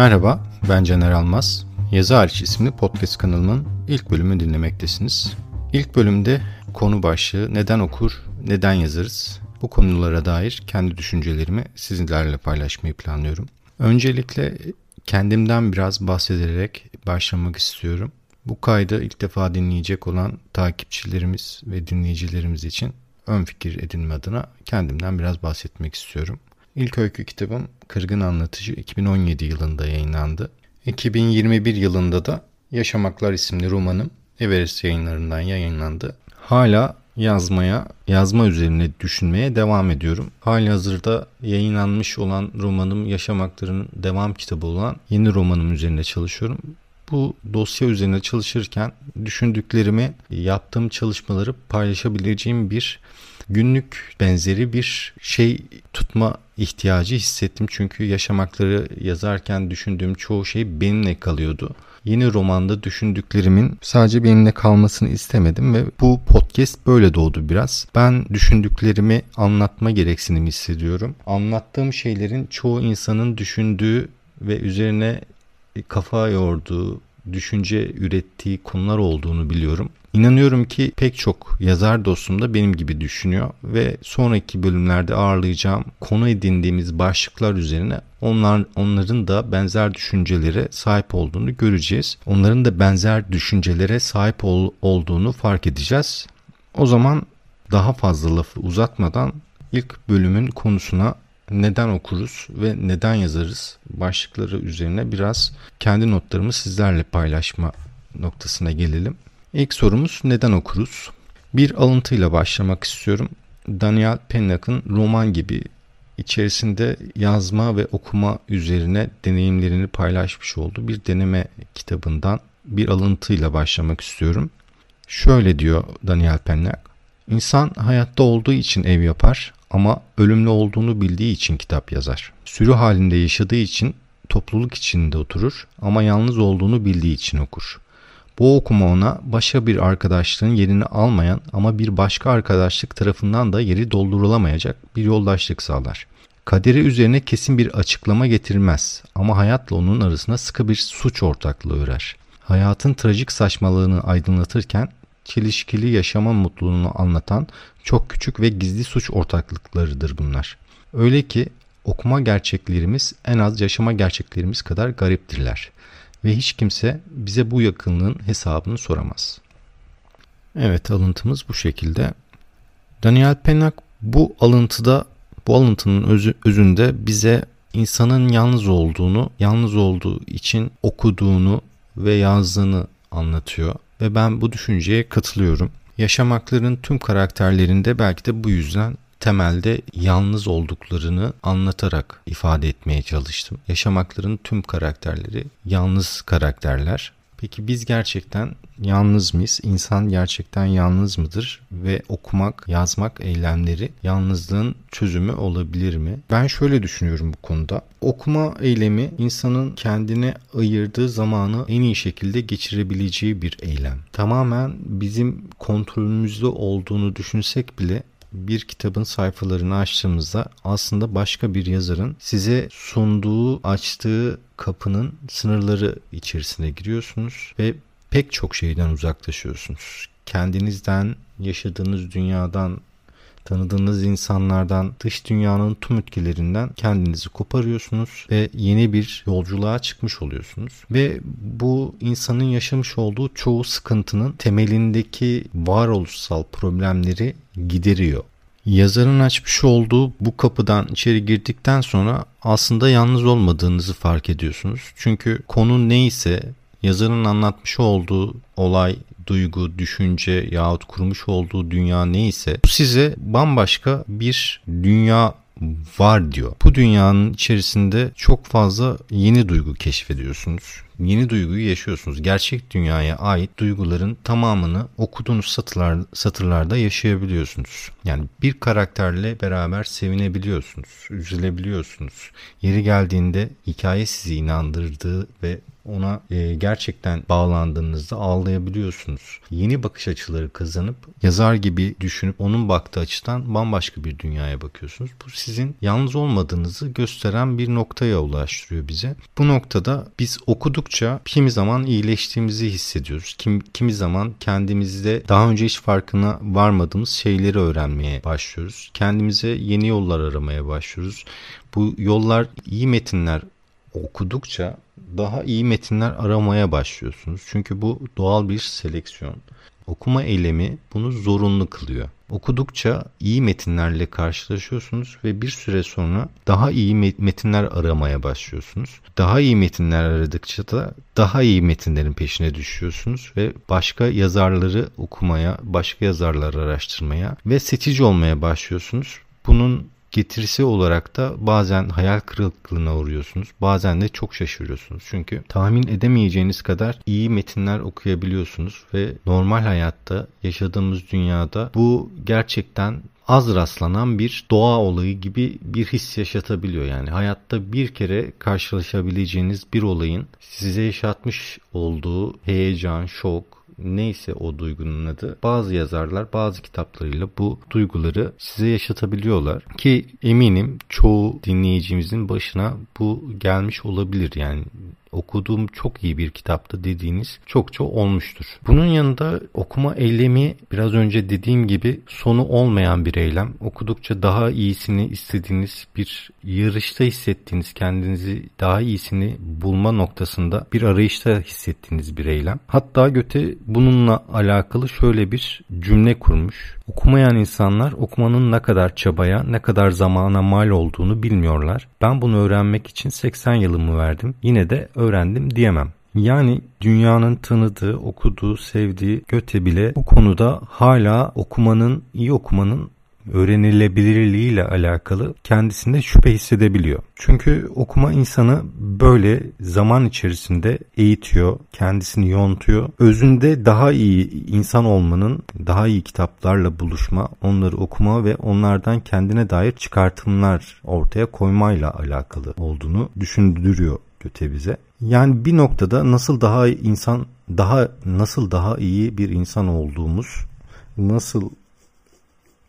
Merhaba, ben Caner Almaz. Yazı Hariç isimli podcast kanalımın ilk bölümünü dinlemektesiniz. İlk bölümde konu başlığı neden okur, neden yazarız? Bu konulara dair kendi düşüncelerimi sizinlerle paylaşmayı planlıyorum. Öncelikle kendimden biraz bahsederek başlamak istiyorum. Bu kaydı ilk defa dinleyecek olan takipçilerimiz ve dinleyicilerimiz için ön fikir edinme adına kendimden biraz bahsetmek istiyorum. İlk öykü kitabım Kırgın Anlatıcı 2017 yılında yayınlandı. 2021 yılında da Yaşamaklar isimli romanım Everest yayınlarından yayınlandı. Hala yazmaya, yazma üzerine düşünmeye devam ediyorum. Hali hazırda yayınlanmış olan romanım Yaşamakların devam kitabı olan yeni romanım üzerine çalışıyorum. Bu dosya üzerine çalışırken düşündüklerimi, yaptığım çalışmaları paylaşabileceğim bir günlük benzeri bir şey tutma ihtiyacı hissettim. Çünkü yaşamakları yazarken düşündüğüm çoğu şey benimle kalıyordu. Yeni romanda düşündüklerimin sadece benimle kalmasını istemedim ve bu podcast böyle doğdu biraz. Ben düşündüklerimi anlatma gereksinimi hissediyorum. Anlattığım şeylerin çoğu insanın düşündüğü ve üzerine kafa yorduğu, düşünce ürettiği konular olduğunu biliyorum. İnanıyorum ki pek çok yazar dostum da benim gibi düşünüyor ve sonraki bölümlerde ağırlayacağım konu edindiğimiz başlıklar üzerine onlar onların da benzer düşüncelere sahip olduğunu göreceğiz. Onların da benzer düşüncelere sahip ol, olduğunu fark edeceğiz. O zaman daha fazla lafı uzatmadan ilk bölümün konusuna neden okuruz ve neden yazarız başlıkları üzerine biraz kendi notlarımı sizlerle paylaşma noktasına gelelim. İlk sorumuz neden okuruz? Bir alıntıyla başlamak istiyorum. Daniel Pennock'ın roman gibi içerisinde yazma ve okuma üzerine deneyimlerini paylaşmış olduğu bir deneme kitabından bir alıntıyla başlamak istiyorum. Şöyle diyor Daniel Pennock. İnsan hayatta olduğu için ev yapar ama ölümlü olduğunu bildiği için kitap yazar. Sürü halinde yaşadığı için topluluk içinde oturur ama yalnız olduğunu bildiği için okur. Bu okuma ona başka bir arkadaşlığın yerini almayan ama bir başka arkadaşlık tarafından da yeri doldurulamayacak bir yoldaşlık sağlar. Kaderi üzerine kesin bir açıklama getirmez ama hayatla onun arasına sıkı bir suç ortaklığı örer. Hayatın trajik saçmalığını aydınlatırken çelişkili yaşama mutluluğunu anlatan çok küçük ve gizli suç ortaklıklarıdır bunlar. Öyle ki okuma gerçeklerimiz en az yaşama gerçeklerimiz kadar gariptirler ve hiç kimse bize bu yakınlığın hesabını soramaz. Evet alıntımız bu şekilde. Daniel Pennock bu alıntıda bu alıntının özü, özünde bize insanın yalnız olduğunu, yalnız olduğu için okuduğunu ve yazdığını anlatıyor ve ben bu düşünceye katılıyorum. Yaşamakların tüm karakterlerinde belki de bu yüzden temelde yalnız olduklarını anlatarak ifade etmeye çalıştım. Yaşamakların tüm karakterleri yalnız karakterler. Peki biz gerçekten yalnız mıyız? İnsan gerçekten yalnız mıdır? Ve okumak, yazmak eylemleri yalnızlığın çözümü olabilir mi? Ben şöyle düşünüyorum bu konuda. Okuma eylemi insanın kendine ayırdığı zamanı en iyi şekilde geçirebileceği bir eylem. Tamamen bizim kontrolümüzde olduğunu düşünsek bile bir kitabın sayfalarını açtığımızda aslında başka bir yazarın size sunduğu, açtığı kapının sınırları içerisine giriyorsunuz ve pek çok şeyden uzaklaşıyorsunuz. Kendinizden, yaşadığınız dünyadan, tanıdığınız insanlardan, dış dünyanın tüm etkilerinden kendinizi koparıyorsunuz ve yeni bir yolculuğa çıkmış oluyorsunuz. Ve bu insanın yaşamış olduğu çoğu sıkıntının temelindeki varoluşsal problemleri gideriyor. Yazarın açmış olduğu bu kapıdan içeri girdikten sonra aslında yalnız olmadığınızı fark ediyorsunuz. Çünkü konu neyse yazarın anlatmış olduğu olay duygu, düşünce yahut kurmuş olduğu dünya neyse bu size bambaşka bir dünya var diyor. Bu dünyanın içerisinde çok fazla yeni duygu keşfediyorsunuz. Yeni duyguyu yaşıyorsunuz. Gerçek dünyaya ait duyguların tamamını okuduğunuz satırlar, satırlarda yaşayabiliyorsunuz. Yani bir karakterle beraber sevinebiliyorsunuz, üzülebiliyorsunuz. Yeri geldiğinde hikaye sizi inandırdığı ve ona e, gerçekten bağlandığınızda ağlayabiliyorsunuz. Yeni bakış açıları kazanıp yazar gibi düşünüp onun baktığı açıdan bambaşka bir dünyaya bakıyorsunuz. Bu sizin yalnız olmadığınızı gösteren bir noktaya ulaştırıyor bize. Bu noktada biz okudukça kimi zaman iyileştiğimizi hissediyoruz. Kim, kimi zaman kendimizde daha önce hiç farkına varmadığımız şeyleri öğrenmeye başlıyoruz. Kendimize yeni yollar aramaya başlıyoruz. Bu yollar iyi metinler okudukça daha iyi metinler aramaya başlıyorsunuz. Çünkü bu doğal bir seleksiyon. Okuma eylemi bunu zorunlu kılıyor. Okudukça iyi metinlerle karşılaşıyorsunuz ve bir süre sonra daha iyi metinler aramaya başlıyorsunuz. Daha iyi metinler aradıkça da daha iyi metinlerin peşine düşüyorsunuz ve başka yazarları okumaya, başka yazarları araştırmaya ve seçici olmaya başlıyorsunuz. Bunun getirisi olarak da bazen hayal kırıklığına uğruyorsunuz. Bazen de çok şaşırıyorsunuz. Çünkü tahmin edemeyeceğiniz kadar iyi metinler okuyabiliyorsunuz ve normal hayatta yaşadığımız dünyada bu gerçekten az rastlanan bir doğa olayı gibi bir his yaşatabiliyor. Yani hayatta bir kere karşılaşabileceğiniz bir olayın size yaşatmış olduğu heyecan, şok, neyse o duygunun adı. Bazı yazarlar bazı kitaplarıyla bu duyguları size yaşatabiliyorlar. Ki eminim çoğu dinleyicimizin başına bu gelmiş olabilir. Yani okuduğum çok iyi bir kitaptı dediğiniz çokça olmuştur. Bunun yanında okuma eylemi biraz önce dediğim gibi sonu olmayan bir eylem. Okudukça daha iyisini istediğiniz bir yarışta hissettiğiniz kendinizi daha iyisini bulma noktasında bir arayışta hissettiğiniz bir eylem. Hatta Göte bununla alakalı şöyle bir cümle kurmuş. Okumayan insanlar okumanın ne kadar çabaya, ne kadar zamana mal olduğunu bilmiyorlar. Ben bunu öğrenmek için 80 yılımı verdim. Yine de öğrendim diyemem. Yani dünyanın tanıdığı, okuduğu, sevdiği Göte bile bu konuda hala okumanın, iyi okumanın öğrenilebilirliği ile alakalı kendisinde şüphe hissedebiliyor. Çünkü okuma insanı böyle zaman içerisinde eğitiyor, kendisini yontuyor. Özünde daha iyi insan olmanın, daha iyi kitaplarla buluşma, onları okuma ve onlardan kendine dair çıkartımlar ortaya koymayla alakalı olduğunu düşündürüyor Göte bize. Yani bir noktada nasıl daha insan daha nasıl daha iyi bir insan olduğumuz, nasıl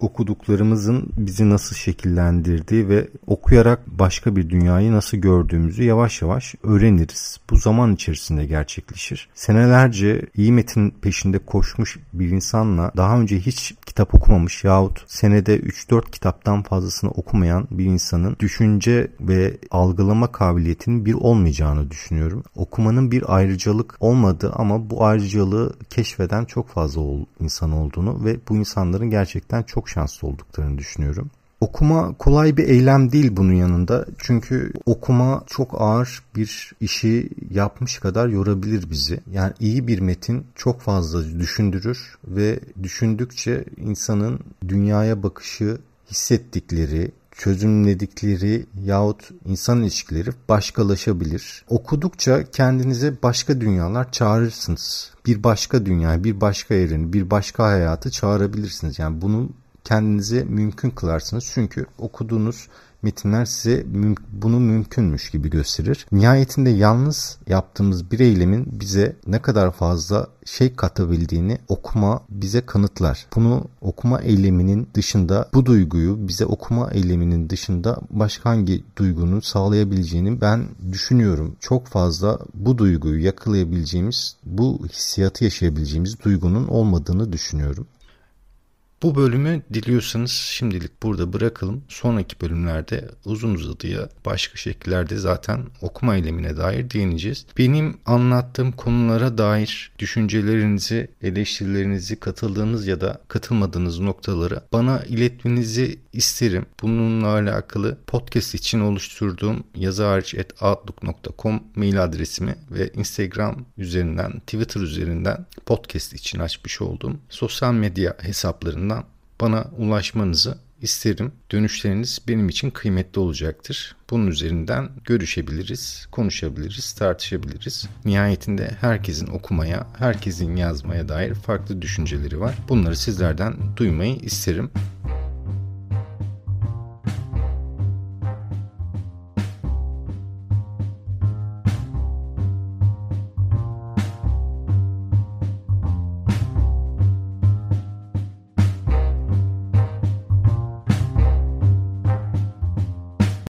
okuduklarımızın bizi nasıl şekillendirdiği ve okuyarak başka bir dünyayı nasıl gördüğümüzü yavaş yavaş öğreniriz. Bu zaman içerisinde gerçekleşir. Senelerce iyi metin peşinde koşmuş bir insanla daha önce hiç kitap okumamış yahut senede 3-4 kitaptan fazlasını okumayan bir insanın düşünce ve algılama kabiliyetinin bir olmayacağını düşünüyorum. Okumanın bir ayrıcalık olmadı ama bu ayrıcalığı keşfeden çok fazla insan olduğunu ve bu insanların gerçekten çok şanslı olduklarını düşünüyorum. Okuma kolay bir eylem değil bunun yanında. Çünkü okuma çok ağır bir işi yapmış kadar yorabilir bizi. Yani iyi bir metin çok fazla düşündürür ve düşündükçe insanın dünyaya bakışı, hissettikleri, çözümledikleri yahut insan ilişkileri başkalaşabilir. Okudukça kendinize başka dünyalar çağırırsınız. Bir başka dünya, bir başka evreni, bir başka hayatı çağırabilirsiniz. Yani bunun kendinize mümkün kılarsınız. Çünkü okuduğunuz metinler size müm- bunu mümkünmüş gibi gösterir. Nihayetinde yalnız yaptığımız bir eylemin bize ne kadar fazla şey katabildiğini okuma bize kanıtlar. Bunu okuma eyleminin dışında bu duyguyu bize okuma eyleminin dışında başka hangi duygunun sağlayabileceğini ben düşünüyorum. Çok fazla bu duyguyu yakalayabileceğimiz, bu hissiyatı yaşayabileceğimiz duygunun olmadığını düşünüyorum. Bu bölümü diliyorsanız şimdilik burada bırakalım. Sonraki bölümlerde uzun uzadıya başka şekillerde zaten okuma eylemine dair değineceğiz. Benim anlattığım konulara dair düşüncelerinizi, eleştirilerinizi, katıldığınız ya da katılmadığınız noktaları bana iletmenizi isterim. Bununla alakalı podcast için oluşturduğum yazıhariç.outlook.com mail adresimi ve Instagram üzerinden, Twitter üzerinden podcast için açmış olduğum sosyal medya hesaplarını bana ulaşmanızı isterim. Dönüşleriniz benim için kıymetli olacaktır. Bunun üzerinden görüşebiliriz, konuşabiliriz, tartışabiliriz. Nihayetinde herkesin okumaya, herkesin yazmaya dair farklı düşünceleri var. Bunları sizlerden duymayı isterim.